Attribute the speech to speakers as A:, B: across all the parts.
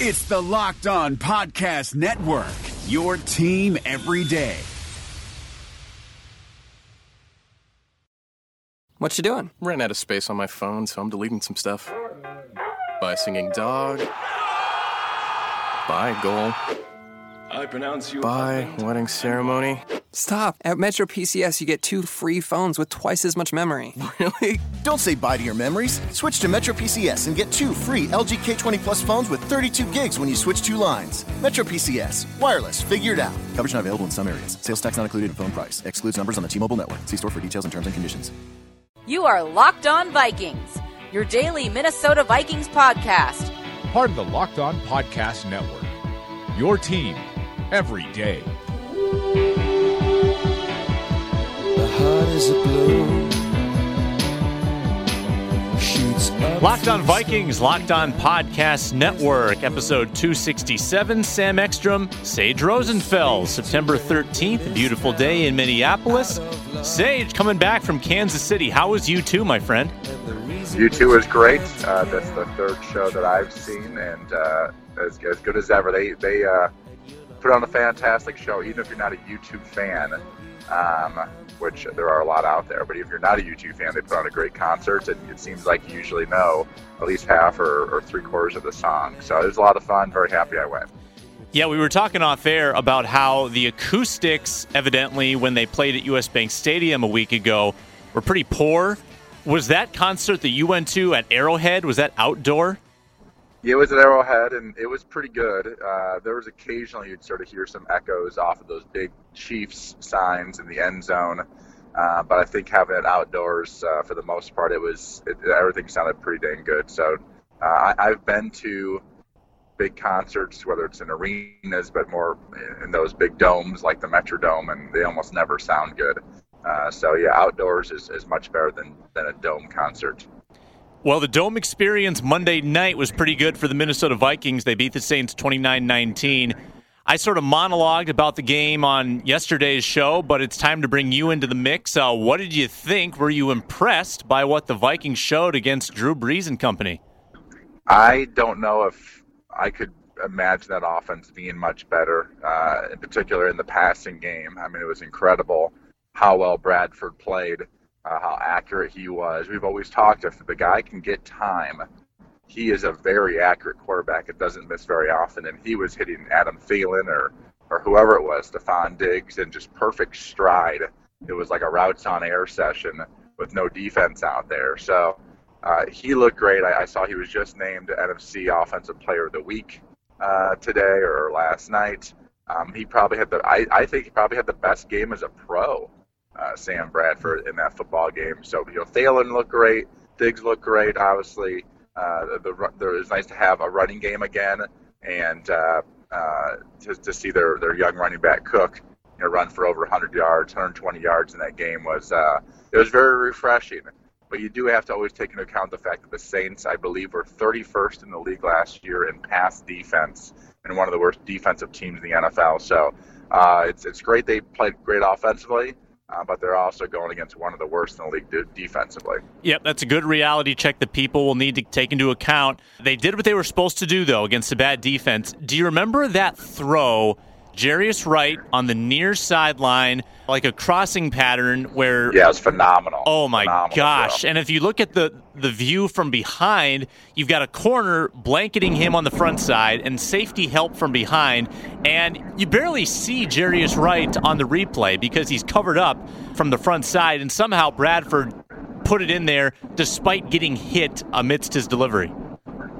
A: It's the Locked On Podcast Network, your team every day.
B: What you doing?
C: Ran out of space on my phone, so I'm deleting some stuff. Bye, singing dog. Bye, goal.
D: I pronounce you.
C: Bye, wedding ceremony.
B: Stop. At Metro PCS, you get two free phones with twice as much memory.
C: Really?
E: Don't say bye to your memories. Switch to Metro PCS and get two free LG K20 Plus phones with 32 gigs when you switch two lines. Metro PCS. Wireless. Figured out. Coverage not available in some areas. Sales tax not included in phone price. Excludes numbers on the T-Mobile network. See store for details and terms and conditions.
F: You are Locked On Vikings, your daily Minnesota Vikings podcast.
G: Part of the Locked On Podcast Network. Your team every day.
H: Locked on Vikings, Locked on Podcast Network, episode 267. Sam Ekstrom, Sage Rosenfels, September 13th, a beautiful day in Minneapolis. Sage coming back from Kansas City. How was U2, my friend?
I: U2 is great. Uh, that's the third show that I've seen, and uh, as, as good as ever. They they uh, put on a fantastic show, even if you're not a U2 fan, um, which there are a lot out there. But if you're not a U2 fan, they put on a great concert, and it seems like you usually know at least half or, or three quarters of the song. So it was a lot of fun. Very happy I went.
H: Yeah, we were talking off air about how the acoustics, evidently, when they played at US Bank Stadium a week ago, were pretty poor. Was that concert that you went to at Arrowhead? Was that outdoor?
I: Yeah, it was at Arrowhead, and it was pretty good. Uh, there was occasionally you'd sort of hear some echoes off of those big Chiefs signs in the end zone, uh, but I think having it outdoors uh, for the most part, it was it, everything sounded pretty dang good. So uh, I, I've been to big concerts, whether it's in arenas, but more in those big domes like the Metrodome, and they almost never sound good. Uh, so yeah, outdoors is, is much better than, than a dome concert.
H: Well, the dome experience Monday night was pretty good for the Minnesota Vikings. They beat the Saints 29 19. I sort of monologued about the game on yesterday's show, but it's time to bring you into the mix. Uh, what did you think? Were you impressed by what the Vikings showed against Drew Brees and company?
I: I don't know if I could imagine that offense being much better, uh, in particular in the passing game. I mean, it was incredible how well Bradford played, uh, how accurate he was. We've always talked if the guy can get time, he is a very accurate quarterback. It doesn't miss very often, and he was hitting Adam Thielen or or whoever it was, Stefon Diggs, in just perfect stride. It was like a routes on air session with no defense out there. So uh, he looked great. I, I, saw he was just named NFC Offensive Player of the Week uh, today or last night. Um, he probably had the. I, I think he probably had the best game as a pro uh, Sam Bradford in that football game. So you know, Thielen looked great, Diggs looked great. Obviously, uh, the, the, it was nice to have a running game again, and uh, uh, to, to see their their young running back Cook, you know, run for over 100 yards, 120 yards in that game was uh, it was very refreshing. But you do have to always take into account the fact that the Saints, I believe, were 31st in the league last year in pass defense and one of the worst defensive teams in the NFL. So uh, it's it's great they played great offensively uh, but they're also going against one of the worst in the league de- defensively.
H: Yep, that's a good reality check that people will need to take into account. They did what they were supposed to do, though, against a bad defense. Do you remember that throw? Jarius Wright on the near sideline, like a crossing pattern where
I: yeah, it's phenomenal.
H: Oh my
I: phenomenal
H: gosh!
I: throw.
H: And if you look at the the view from behind, you've got a corner blanketing him on the front side and safety help from behind, and you barely see Jarius Wright on the replay because he's covered up from the front side, and somehow Bradford put it in there despite getting hit amidst his delivery.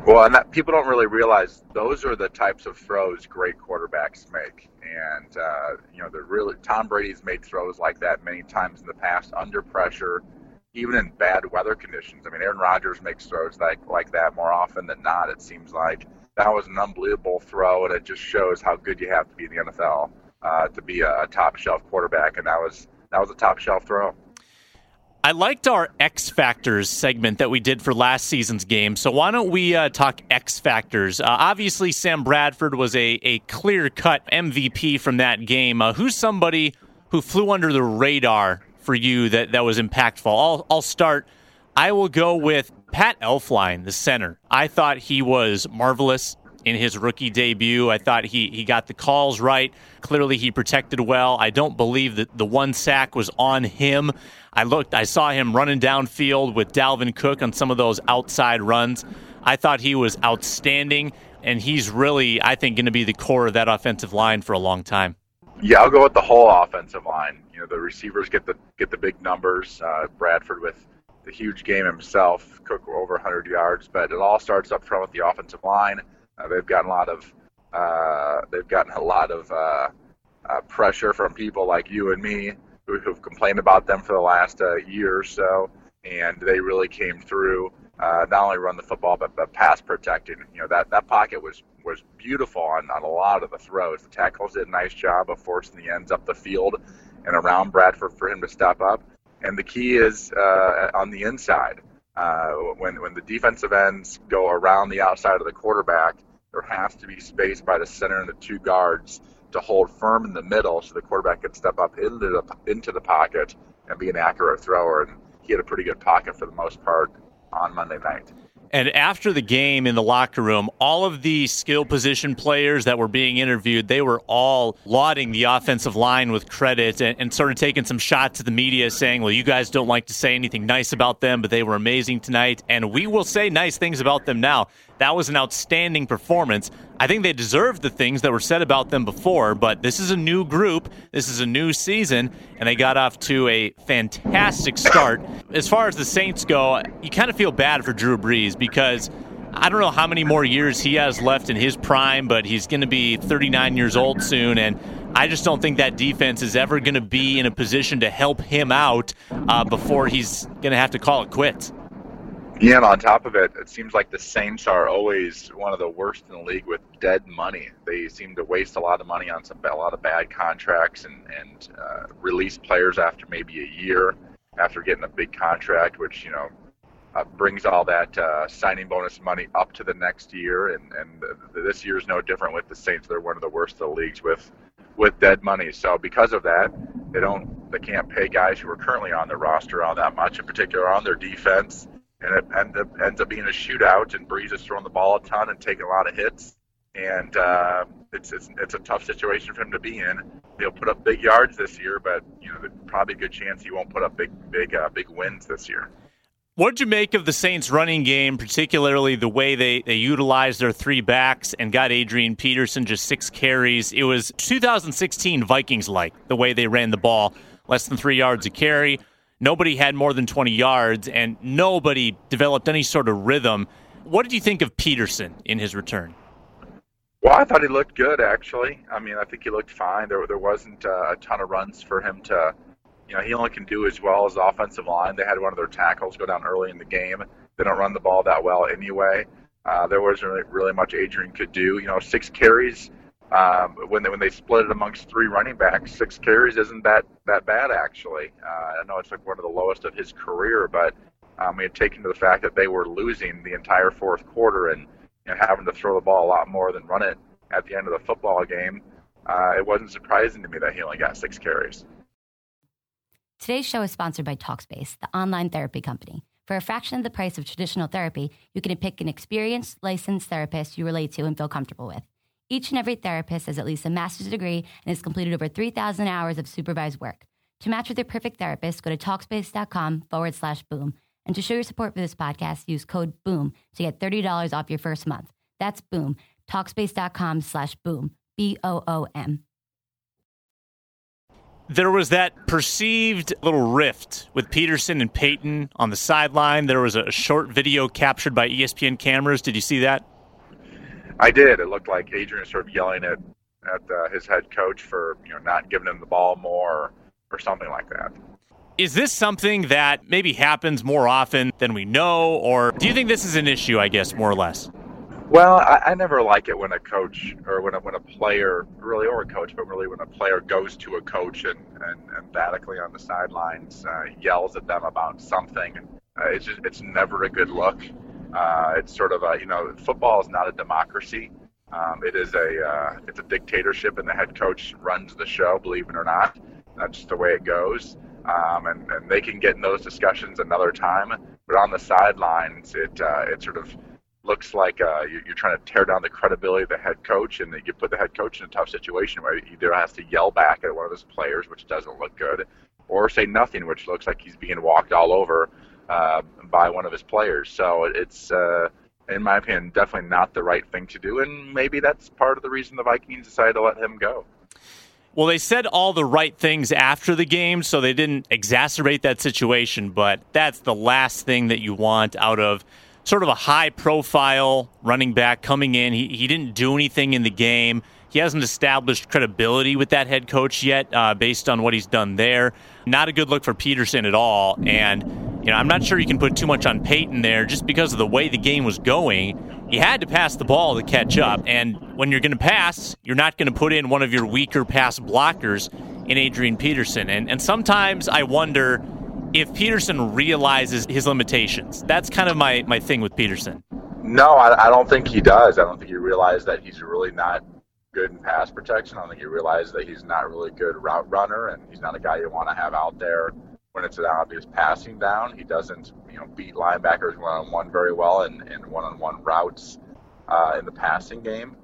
I: Well, and that, people don't really realize those are the types of throws great quarterbacks make. And uh, you know, the really Tom Brady's made throws like that many times in the past under pressure, even in bad weather conditions. I mean, Aaron Rodgers makes throws like like that more often than not. It seems like that was an unbelievable throw, and it just shows how good you have to be in the NFL uh, to be a, a top shelf quarterback. And that was that was a top shelf throw.
H: I liked our X Factors segment that we did for last season's game. So why don't we uh, talk X Factors? Uh, obviously, Sam Bradford was a, a clear cut MVP from that game. Uh, who's somebody who flew under the radar for you that, that was impactful? I'll, I'll start. I will go with Pat Elflein, the center. I thought he was marvelous. In his rookie debut. I thought he, he got the calls right. Clearly, he protected well. I don't believe that the one sack was on him. I looked, I saw him running downfield with Dalvin Cook on some of those outside runs. I thought he was outstanding, and he's really, I think, going to be the core of that offensive line for a long time.
I: Yeah, I'll go with the whole offensive line. You know, the receivers get the get the big numbers. Uh, Bradford with the huge game himself, Cook over 100 yards, but it all starts up front with the offensive line. Uh, they've gotten a lot of uh, they've gotten a lot of uh, uh, pressure from people like you and me who, have complained about them for the last uh, year or so, and they really came through. Uh, not only run the football, but, but pass protecting. You know that that pocket was was beautiful on, on a lot of the throws. The tackles did a nice job of forcing the ends up the field and around Bradford for him to step up. And the key is on the inside. Uh, when when the defensive ends go around the outside of the quarterback, there has to be space by the center and the two guards to hold firm in the middle, so the quarterback can step up into the into the pocket and be an accurate thrower. And he had a pretty good pocket for the most part on Monday night.
H: And after the game in the locker room, all of the skill position players that were being interviewed, they were all lauding the offensive line with credit and, and, sort of taking some shots at the media saying, well, you guys don't like to say anything nice about them, but they were amazing tonight. And we will say nice things about them now. That was an outstanding performance. I think they deserve the things that were said about them before, but this is a new group. This is a new season, and they got off to a fantastic start. As far as the Saints go, you kind of feel bad for Drew Brees because I don't know how many more years he has left in his prime, but he's going to be 39 years old soon, and I just don't think that defense is ever going to be in a position to help him out uh, before he's going to have to call it quits.
I: Yeah, on top of it, it seems like the Saints are always one of the worst in the league with dead money. They seem to waste a lot of money on some a lot of bad contracts and and uh, release players after maybe a year after getting a big contract, which you know uh, brings all that uh, signing bonus money up to the next year. And and this year is no different with the Saints. They're one of the worst of the leagues with with dead money. So because of that, they don't they can't pay guys who are currently on their roster all that much, in particular on their defense and it end up, ends up being a shootout. And Brees is throwing the ball a ton and taking a lot of hits, and uh, it's, it's it's a tough situation for him to be in. He'll put up big yards this year, but you know, probably a good chance he won't put up big big uh, big wins this year.
H: What did you make of the Saints' running game, particularly the way they, they utilized their three backs and got Adrian Peterson just six carries? It was 2016 Vikings like the way they ran the ball, less than three yards a carry. Nobody had more than 20 yards, and nobody developed any sort of rhythm. What did you think of Peterson in his return?
I: Well, I thought he looked good, actually. I mean, I think he looked fine. There, there wasn't uh, a ton of runs for him to, you know, he only can do as well as the offensive line. They had one of their tackles go down early in the game. They don't run the ball that well anyway. Uh, there wasn't really, really much Adrian could do. You know, six carries um, when they when they split it amongst three running backs, six carries isn't that that bad actually. Uh, I know it's like one of the lowest of his career, but um, we had taken to the fact that they were losing the entire fourth quarter and you know, having to throw the ball a lot more than run it at the end of the football game. Uh, it wasn't surprising to me that he only got six carries.
J: Today's show is sponsored by Talkspace, the online therapy company. For a fraction of the price of traditional therapy, you can pick an experienced, licensed therapist you relate to and feel comfortable with. Each and every therapist has at least a master's degree and has completed over 3,000 hours of supervised work. To match with your perfect therapist, go to Talkspace.com forward slash boom. And to show your support for this podcast, use code BOOM to get $30 off your first month. That's BOOM. Talkspace.com slash boom. B O O M.
H: There was that perceived little rift with Peterson and Payton on the sideline. There was a short video captured by ESPN cameras. Did you see that?
I: I did. It looked like Adrian was sort of yelling at at uh, his head coach for you know not giving him the ball more or something like that.
H: Is this something that maybe happens more often than we know, or do you think this is an issue? I guess more or less.
I: Well, I, I never like it when a coach or when a, when a player, really, or a coach, but really when a player goes to a coach and, and emphatically on the sidelines uh, yells at them about something. Uh, it's just it's never a good look. Uh, it's sort of a you know football is not a democracy. Um, it is a uh, it's a dictatorship, and the head coach runs the show. Believe it or not, that's just the way it goes. Um, and, and they can get in those discussions another time. But on the sidelines, it uh, it sort of looks like uh, you're trying to tear down the credibility of the head coach, and you put the head coach in a tough situation where he either has to yell back at one of his players, which doesn't look good, or say nothing, which looks like he's being walked all over uh, by one of his players. So it's, uh, in my opinion, definitely not the right thing to do, and maybe that's part of the reason the Vikings decided to let him go.
H: Well, they said all the right things after the game, so they didn't exacerbate that situation, but that's the last thing that you want out of sort of a high profile running back coming in. He, he didn't do anything in the game. He hasn't established credibility with that head coach yet, uh, based on what he's done there. Not a good look for Peterson at all. And, you know, I'm not sure you can put too much on Payton there just because of the way the game was going. He had to pass the ball to catch up. And when you're going to pass, you're not going to put in one of your weaker pass blockers in Adrian Peterson. And, and sometimes I wonder if Peterson realizes his limitations. That's kind of my, my thing with Peterson.
I: No, I, I don't think he does. I don't think he realizes that he's really not good in pass protection. I don't think he realizes that he's not really good route runner, and he's not a guy you want to have out there when it's an obvious passing down. He doesn't, you know, beat linebackers one on one very well in, in one on one routes uh, in the passing game.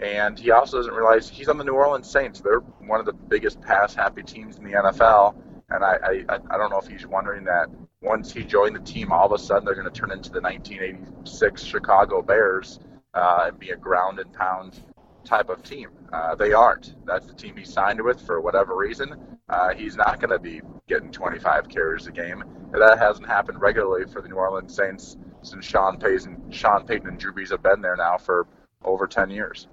I: And he also doesn't realize he's on the New Orleans Saints. They're one of the biggest pass happy teams in the NFL and I, I, I don't know if he's wondering that once he joined the team, all of a sudden they're going to turn into the 1986 Chicago Bears uh, and be a ground and pound type of team. Uh, they aren't. That's the team he signed with for whatever reason. Uh, he's not going to be getting 25 carries a game. And that hasn't happened regularly for the New Orleans Saints since Sean Payton, Sean Payton and Drew Brees have been there now for over 10 years.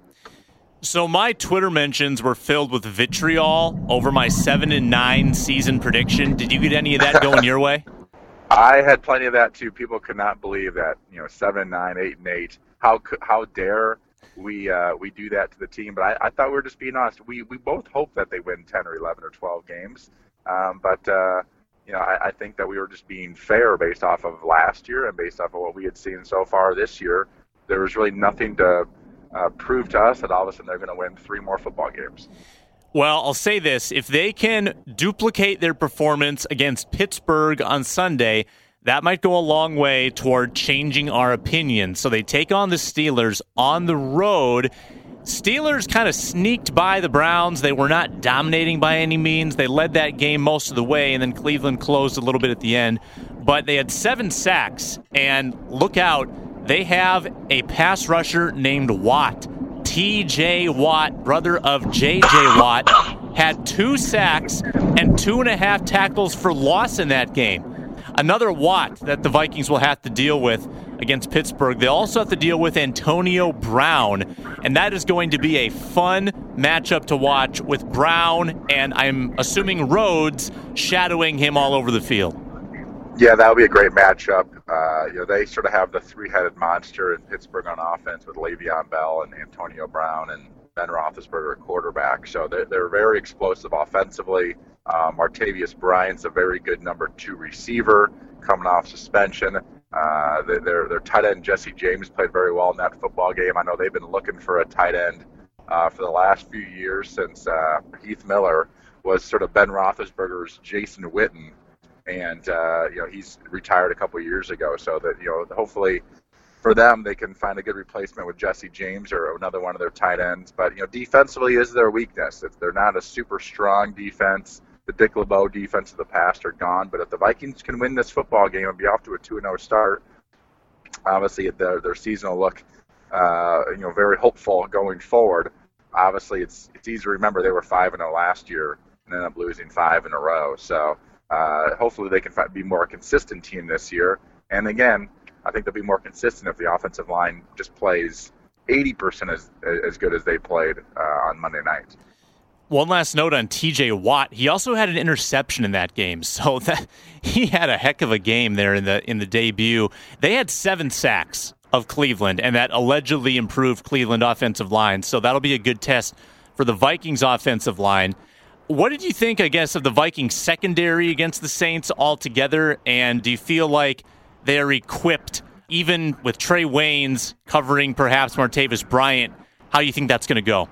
H: So my Twitter mentions were filled with vitriol over my seven and nine season prediction. Did you get any of that going your way?
I: I had plenty of that too. People could not believe that you know seven, nine, eight, and eight. How how dare we uh, we do that to the team? But I, I thought we were just being honest. We we both hope that they win ten or eleven or twelve games. Um, but uh, you know I, I think that we were just being fair based off of last year and based off of what we had seen so far this year. There was really nothing to uh, prove to us that all of a sudden they're going to win three more football games.
H: Well, I'll say this if they can duplicate their performance against Pittsburgh on Sunday, that might go a long way toward changing our opinion. So they take on the Steelers on the road. Steelers kind of sneaked by the Browns. They were not dominating by any means. They led that game most of the way, and then Cleveland closed a little bit at the end. But they had seven sacks, and look out they have a pass rusher named Watt. TJ Watt, brother of JJ Watt, had two sacks and two and a half tackles for loss in that game. Another Watt that the Vikings will have to deal with against Pittsburgh. They also have to deal with Antonio Brown, and that is going to be a fun matchup to watch with Brown and I'm assuming Rhodes shadowing him all over the field.
I: Yeah, that would be a great matchup. Uh, you know, they sort of have the three-headed monster in Pittsburgh on offense with Le'Veon Bell and Antonio Brown and Ben Roethlisberger at quarterback. So they're, they're very explosive offensively. Uh, Martavis Bryant's a very good number two receiver coming off suspension. Uh, their their tight end Jesse James played very well in that football game. I know they've been looking for a tight end uh, for the last few years since uh, Heath Miller was sort of Ben Roethlisberger's Jason Witten and uh, you know he's retired a couple years ago. So that you know hopefully for them they can find a good replacement with Jesse James or another one of their tight ends. But you know defensively is their weakness. If they're not a super strong defense, the Dick LeBeau defense of the past are gone. But if the Vikings can win this football game and be off to a two and zero oh start, obviously their their season will look uh, you know very hopeful going forward. Obviously, it's it's easy to remember they were five and zero oh last year and ended up losing five in a row. So uh, hopefully, they can be more consistent team this year. And again, I think they'll be more consistent if the offensive line just plays 80% as as good as they played uh, on Monday night.
H: One last note on TJ Watt. He also had an interception in that game. So that he had a heck of a game there in the in the debut. They had 7 sacks of Cleveland and that allegedly improved Cleveland offensive line. So that'll be a good test for the Vikings offensive line. What did you think, I guess, of the Vikings secondary against the Saints altogether? And do you feel like they're equipped, even with Trae Waynes covering perhaps Martavis Bryant? How do you think that's going to go?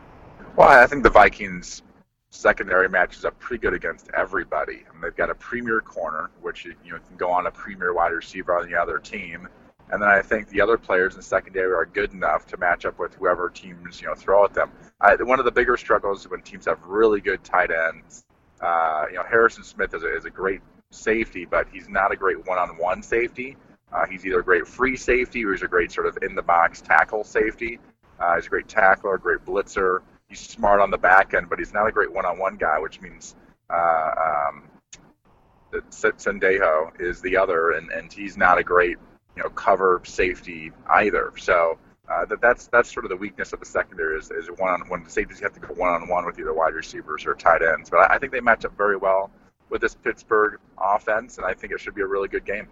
I: Well, I think the Vikings secondary matches up pretty good against everybody. And they've got a premier corner, which you know can go on a premier wide receiver on the other team. and then I think the other players in secondary are good enough to match up with whoever teams you know throw at them. I, one of the bigger struggles when teams have really good tight ends. Uh, you know, Harrison Smith is a, is a great safety, but he's not a great one-on-one safety. Uh, he's either a great free safety or he's a great sort of in-the-box tackle safety. Uh, he's a great tackler, great blitzer. He's smart on the back end, but he's not a great one-on-one guy, which means uh, um, Sendejo is the other, and, and he's not a great you know cover safety either. So uh, that that's that's sort of the weakness of the secondary is, is one on when the safeties have to go one on one with either wide receivers or tight ends. But I, I think they match up very well with this Pittsburgh offense, and I think it should be a really good game.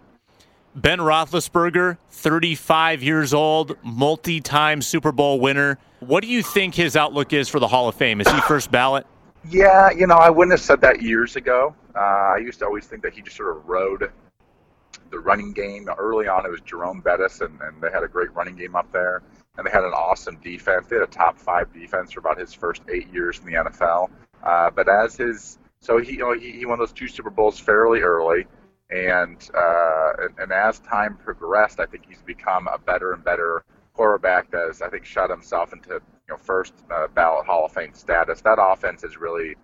H: Ben Roethlisberger, 35 years old, multi-time Super Bowl winner. What do you think his outlook is for the Hall of Fame? Is he first ballot?
I: Yeah, you know, I wouldn't have said that years ago. Uh, I used to always think that he just sort of rode the running game. Early on, it was Jerome Bettis, and, and they had a great running game up there. And they had an awesome defense. They had a top five defense for about his first eight years in the NFL. Uh, but as his so he you know he, he won those two Super Bowls fairly early, and, uh, and and as time progressed, I think he's become a better and better quarterback that has I think shot himself into you know first uh, ballot Hall of Fame status. That offense has really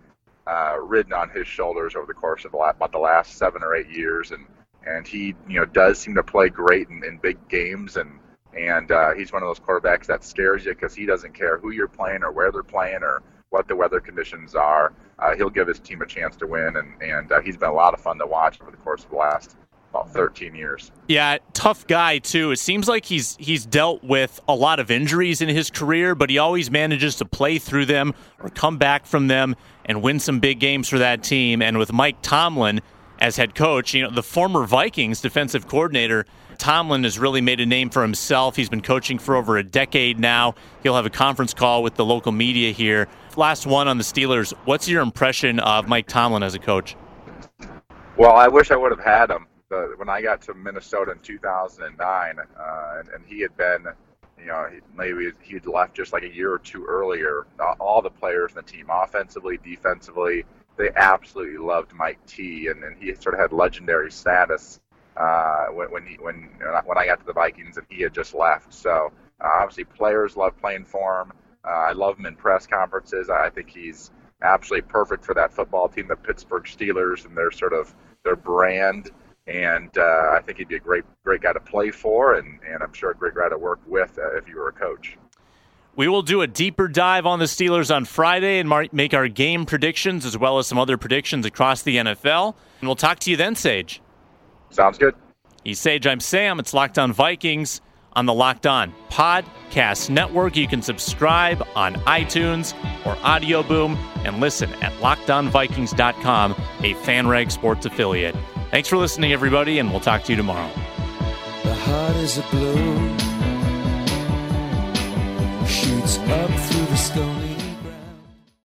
I: uh, ridden on his shoulders over the course of the last, about the last seven or eight years, and and he you know does seem to play great in, in big games and and uh, he's one of those quarterbacks that scares you because he doesn't care who you're playing or where they're playing or what the weather conditions are. Uh, he'll give his team a chance to win, and and uh, he's been a lot of fun to watch over the course of the last about 13 years.
H: Yeah, tough guy too. It seems like he's he's dealt with a lot of injuries in his career, but he always manages to play through them or come back from them and win some big games for that team. And with Mike Tomlin as head coach, you know, the former Vikings defensive coordinator Tomlin has really made a name for himself. He's been coaching for over a decade now. He'll have a conference call with the local media here. Last one on the Steelers. What's your impression of Mike Tomlin as a coach?
I: Well, I wish I would have had him the, when I got to Minnesota in 2009, uh, and, and he had been, you know, he, maybe he'd left just like a year or two earlier. All the players in the team, offensively, defensively, they absolutely loved Mike T, and, and he sort of had legendary status uh, when when, he, when when I got to the Vikings and he had just left. So uh, obviously, players love playing for him. Uh, I love him in press conferences. I think he's absolutely perfect for that football team, the Pittsburgh Steelers, and their sort of their brand and uh, I think he'd be a great great guy to play for, and, and I'm sure a great guy to work with uh, if you were a coach.
H: We will do a deeper dive on the Steelers on Friday and make our game predictions as well as some other predictions across the NFL. And we'll talk to you then, Sage.
I: Sounds good.
H: He's Sage. I'm Sam. It's Locked On Vikings on the Locked On Podcast Network. You can subscribe on iTunes or Audio Boom and listen at lockedonvikings.com, a FanRag Sports affiliate. Thanks for listening, everybody, and we'll talk to you tomorrow. The heart is a blue,
K: shoots up through the stony.